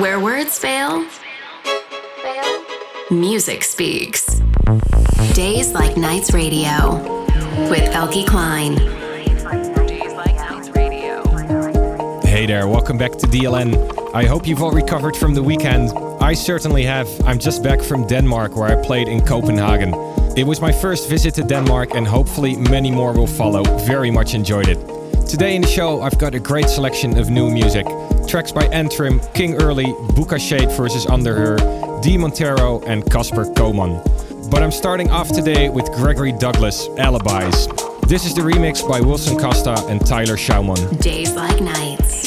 Where words fail, music speaks. Days Like Nights Radio with Eelke Kleijn. Hey there, welcome back to DLN. I hope you've all recovered from the weekend. I certainly have. I'm just back from Denmark where I played in Copenhagen. It was my first visit to Denmark and hopefully many more will follow. Very much enjoyed it. Today in the show, I've got a great selection of new music. Tracks by Antrim, King Early, Booka Shade vs. Under Underher, D. Montero, and Casper Koman. But I'm starting off today with Gregory Douglas, Alibis. This is the remix by Wilson Costa and Tyler Schaumann. Days like nights.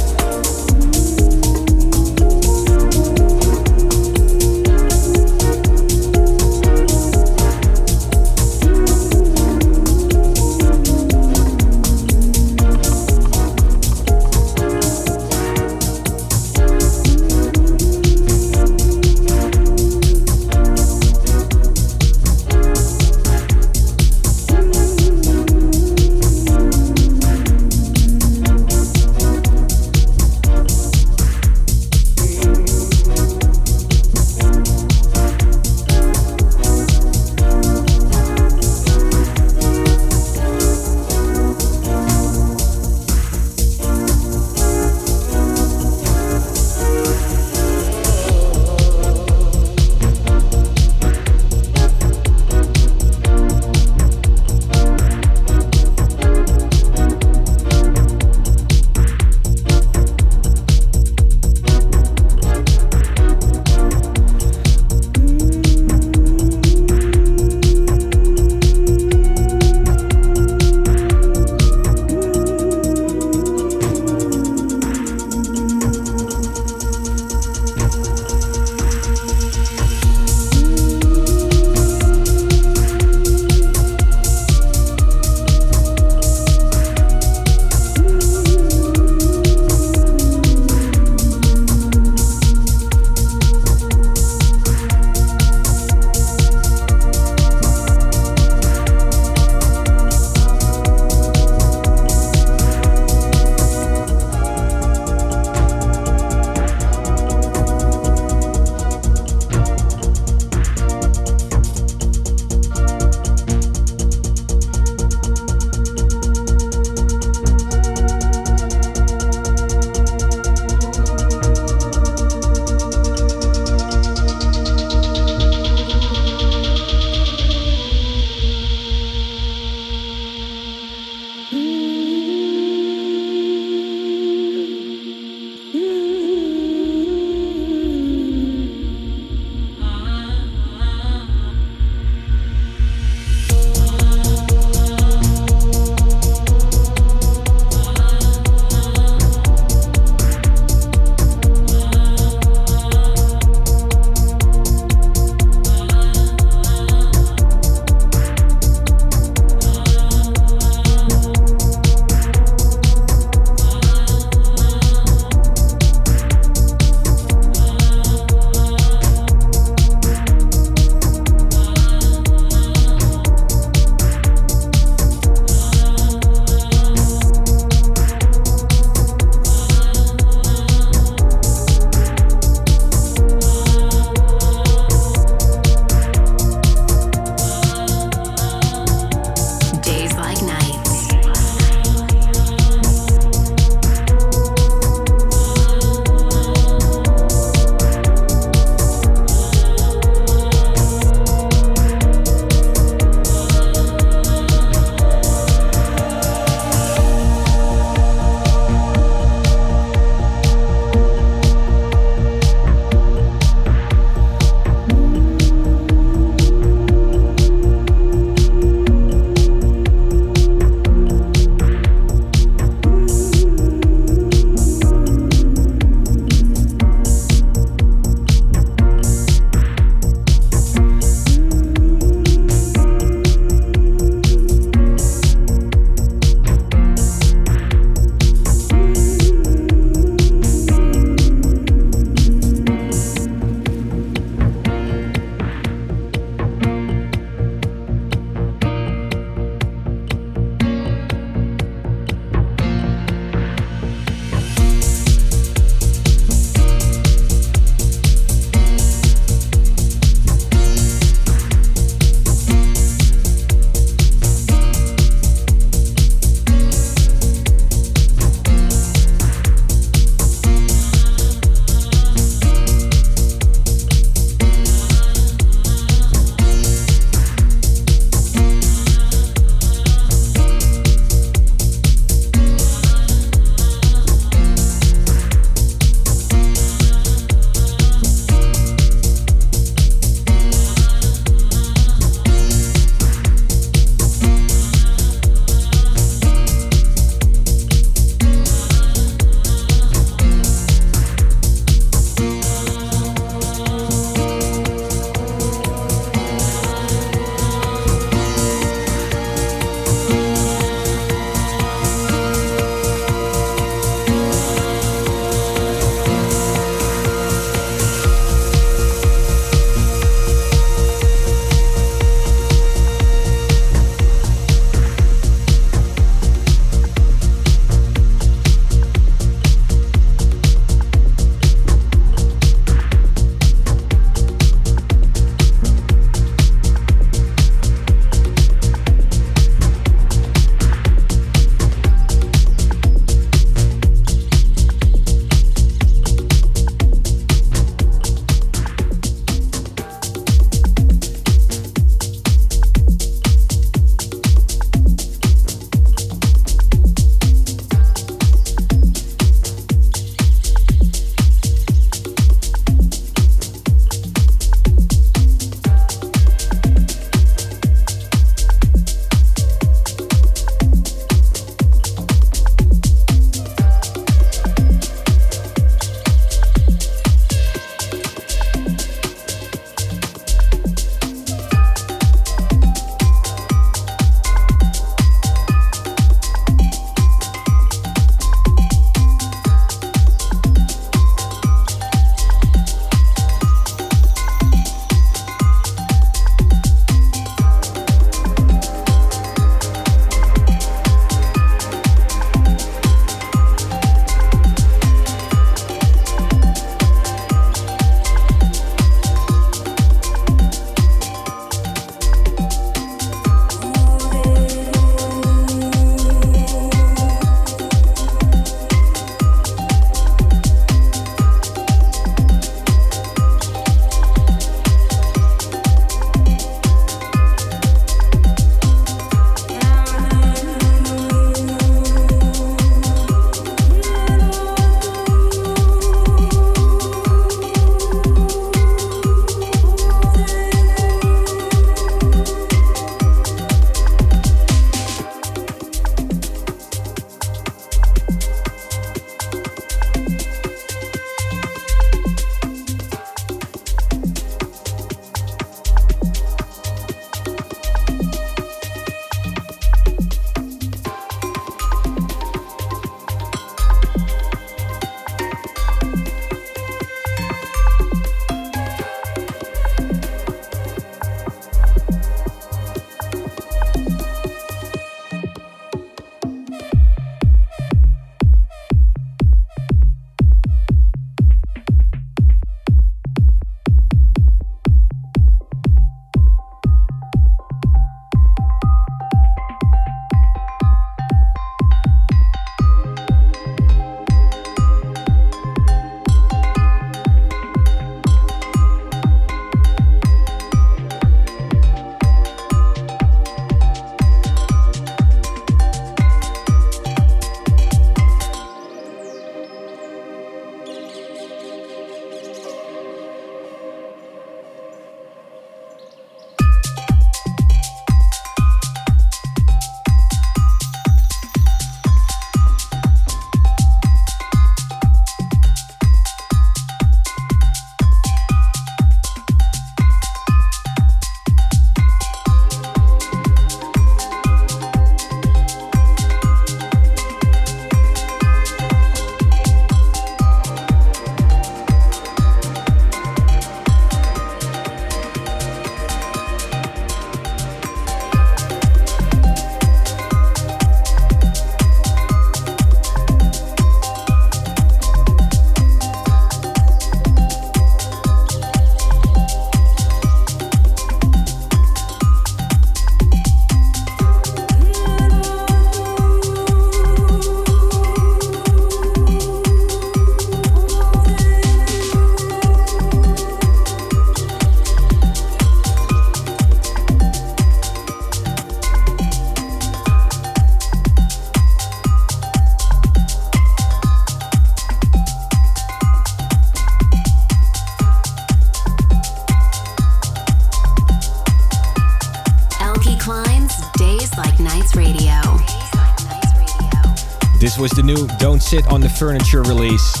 Sit on the Furniture release.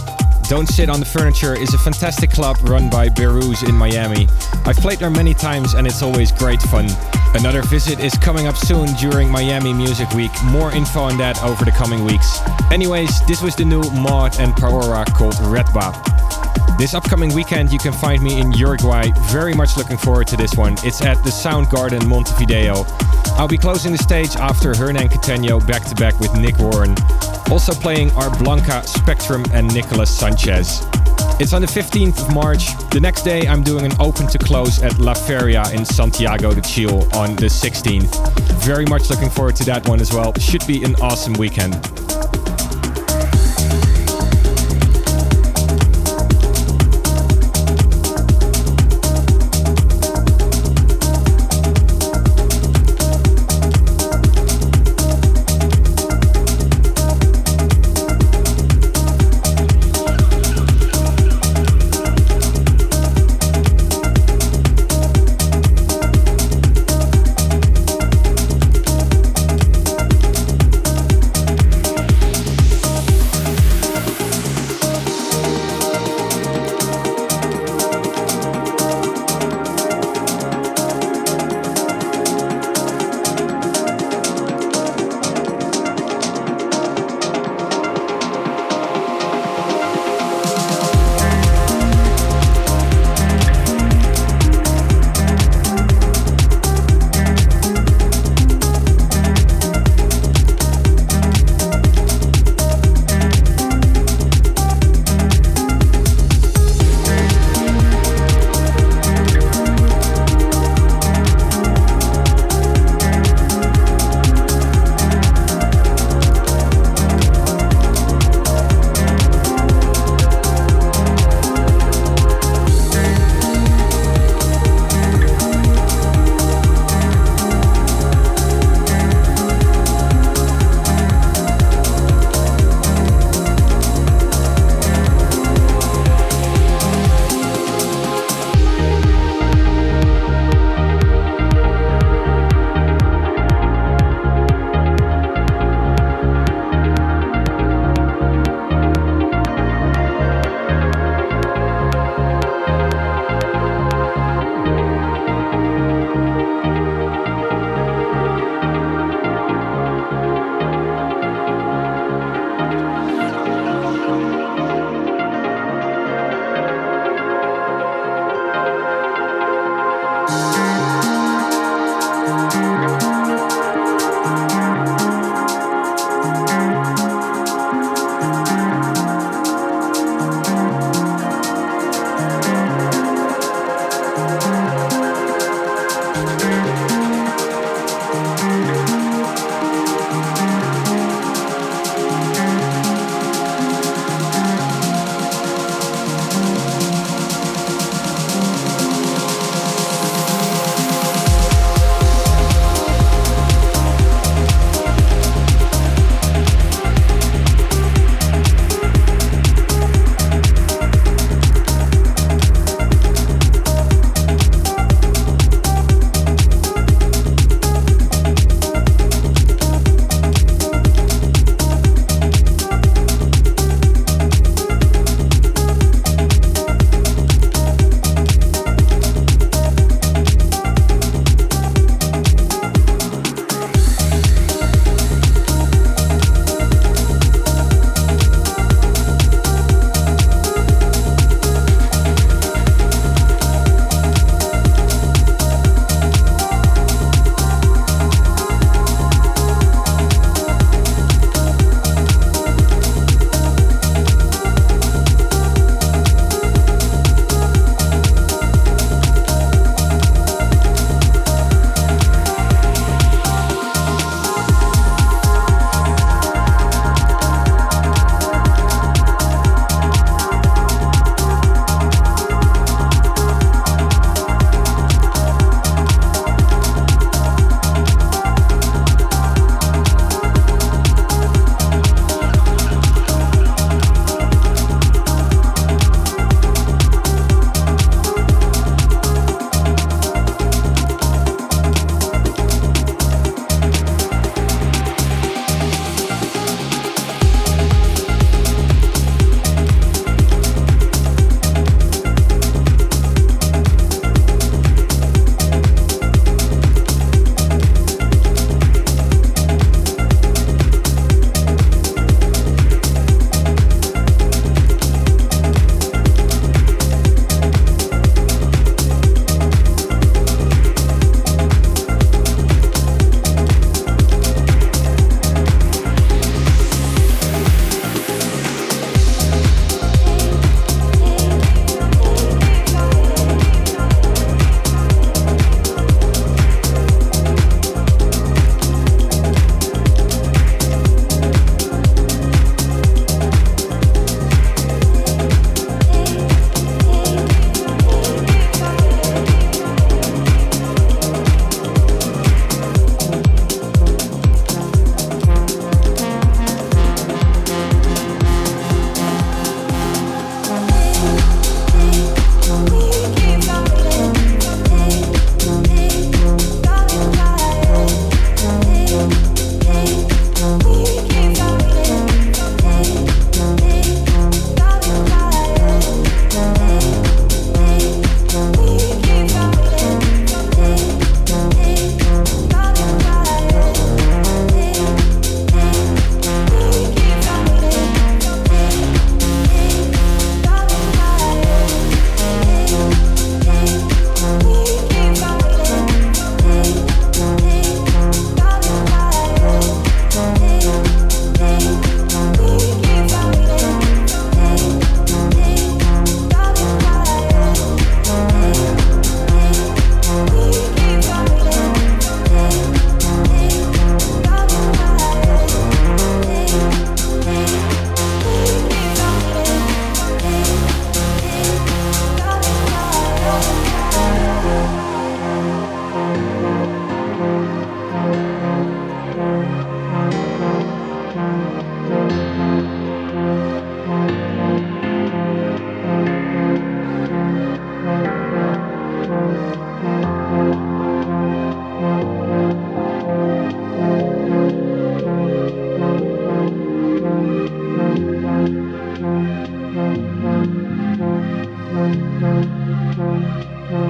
Don't Sit on the Furniture is a fantastic club run by Behrouz in Miami. I've played there many times and it's always great fun. Another visit is coming up soon during Miami Music Week. More info on that over the coming weeks. Anyways, this was the new Mod and Paora called Red Redba. This upcoming weekend, you can find me in Uruguay. Very much looking forward to this one. It's at the Soundgarden Montevideo. I'll be closing the stage after Hernan Cattaneo back to back with Nick Warren. Also playing are Blanca, Spectrum, and Nicolas Sanchez. It's on the 15th of March. The next day, I'm doing an open to close at La Feria in Santiago de Chile on the 16th. Very much looking forward to that one as well. Should be an awesome weekend.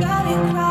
Got it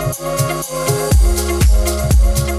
Thank you.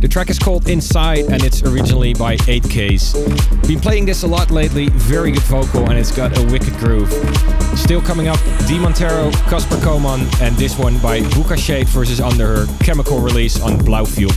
The track is called Inside and it's originally by 8Ks. Been playing this a lot lately, very good vocal and it's got a wicked groove. Still coming up, D Montero, Kasper Koman and this one by Booka Shade versus Underher, chemical release on Blaufield.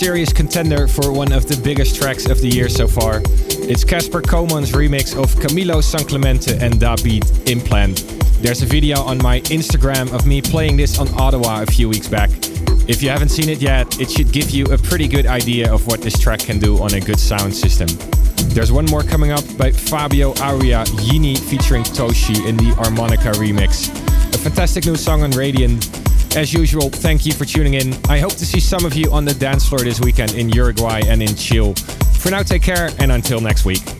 Serious contender for one of the biggest tracks of the year so far. It's Kasper Koman's remix of Camilo Sanclemente and Da Beat Implant. There's a video on my Instagram of me playing this on Ottawa a few weeks back. If you haven't seen it yet, it should give you a pretty good idea of what this track can do on a good sound system. There's one more coming up by Fabio Aria Yini featuring Toshi in the Harmonica remix. A fantastic new song on Radiant. As usual, thank you for tuning in. I hope to see some of you on the dance floor this weekend in Uruguay and in Chile. For now, take care and until next week.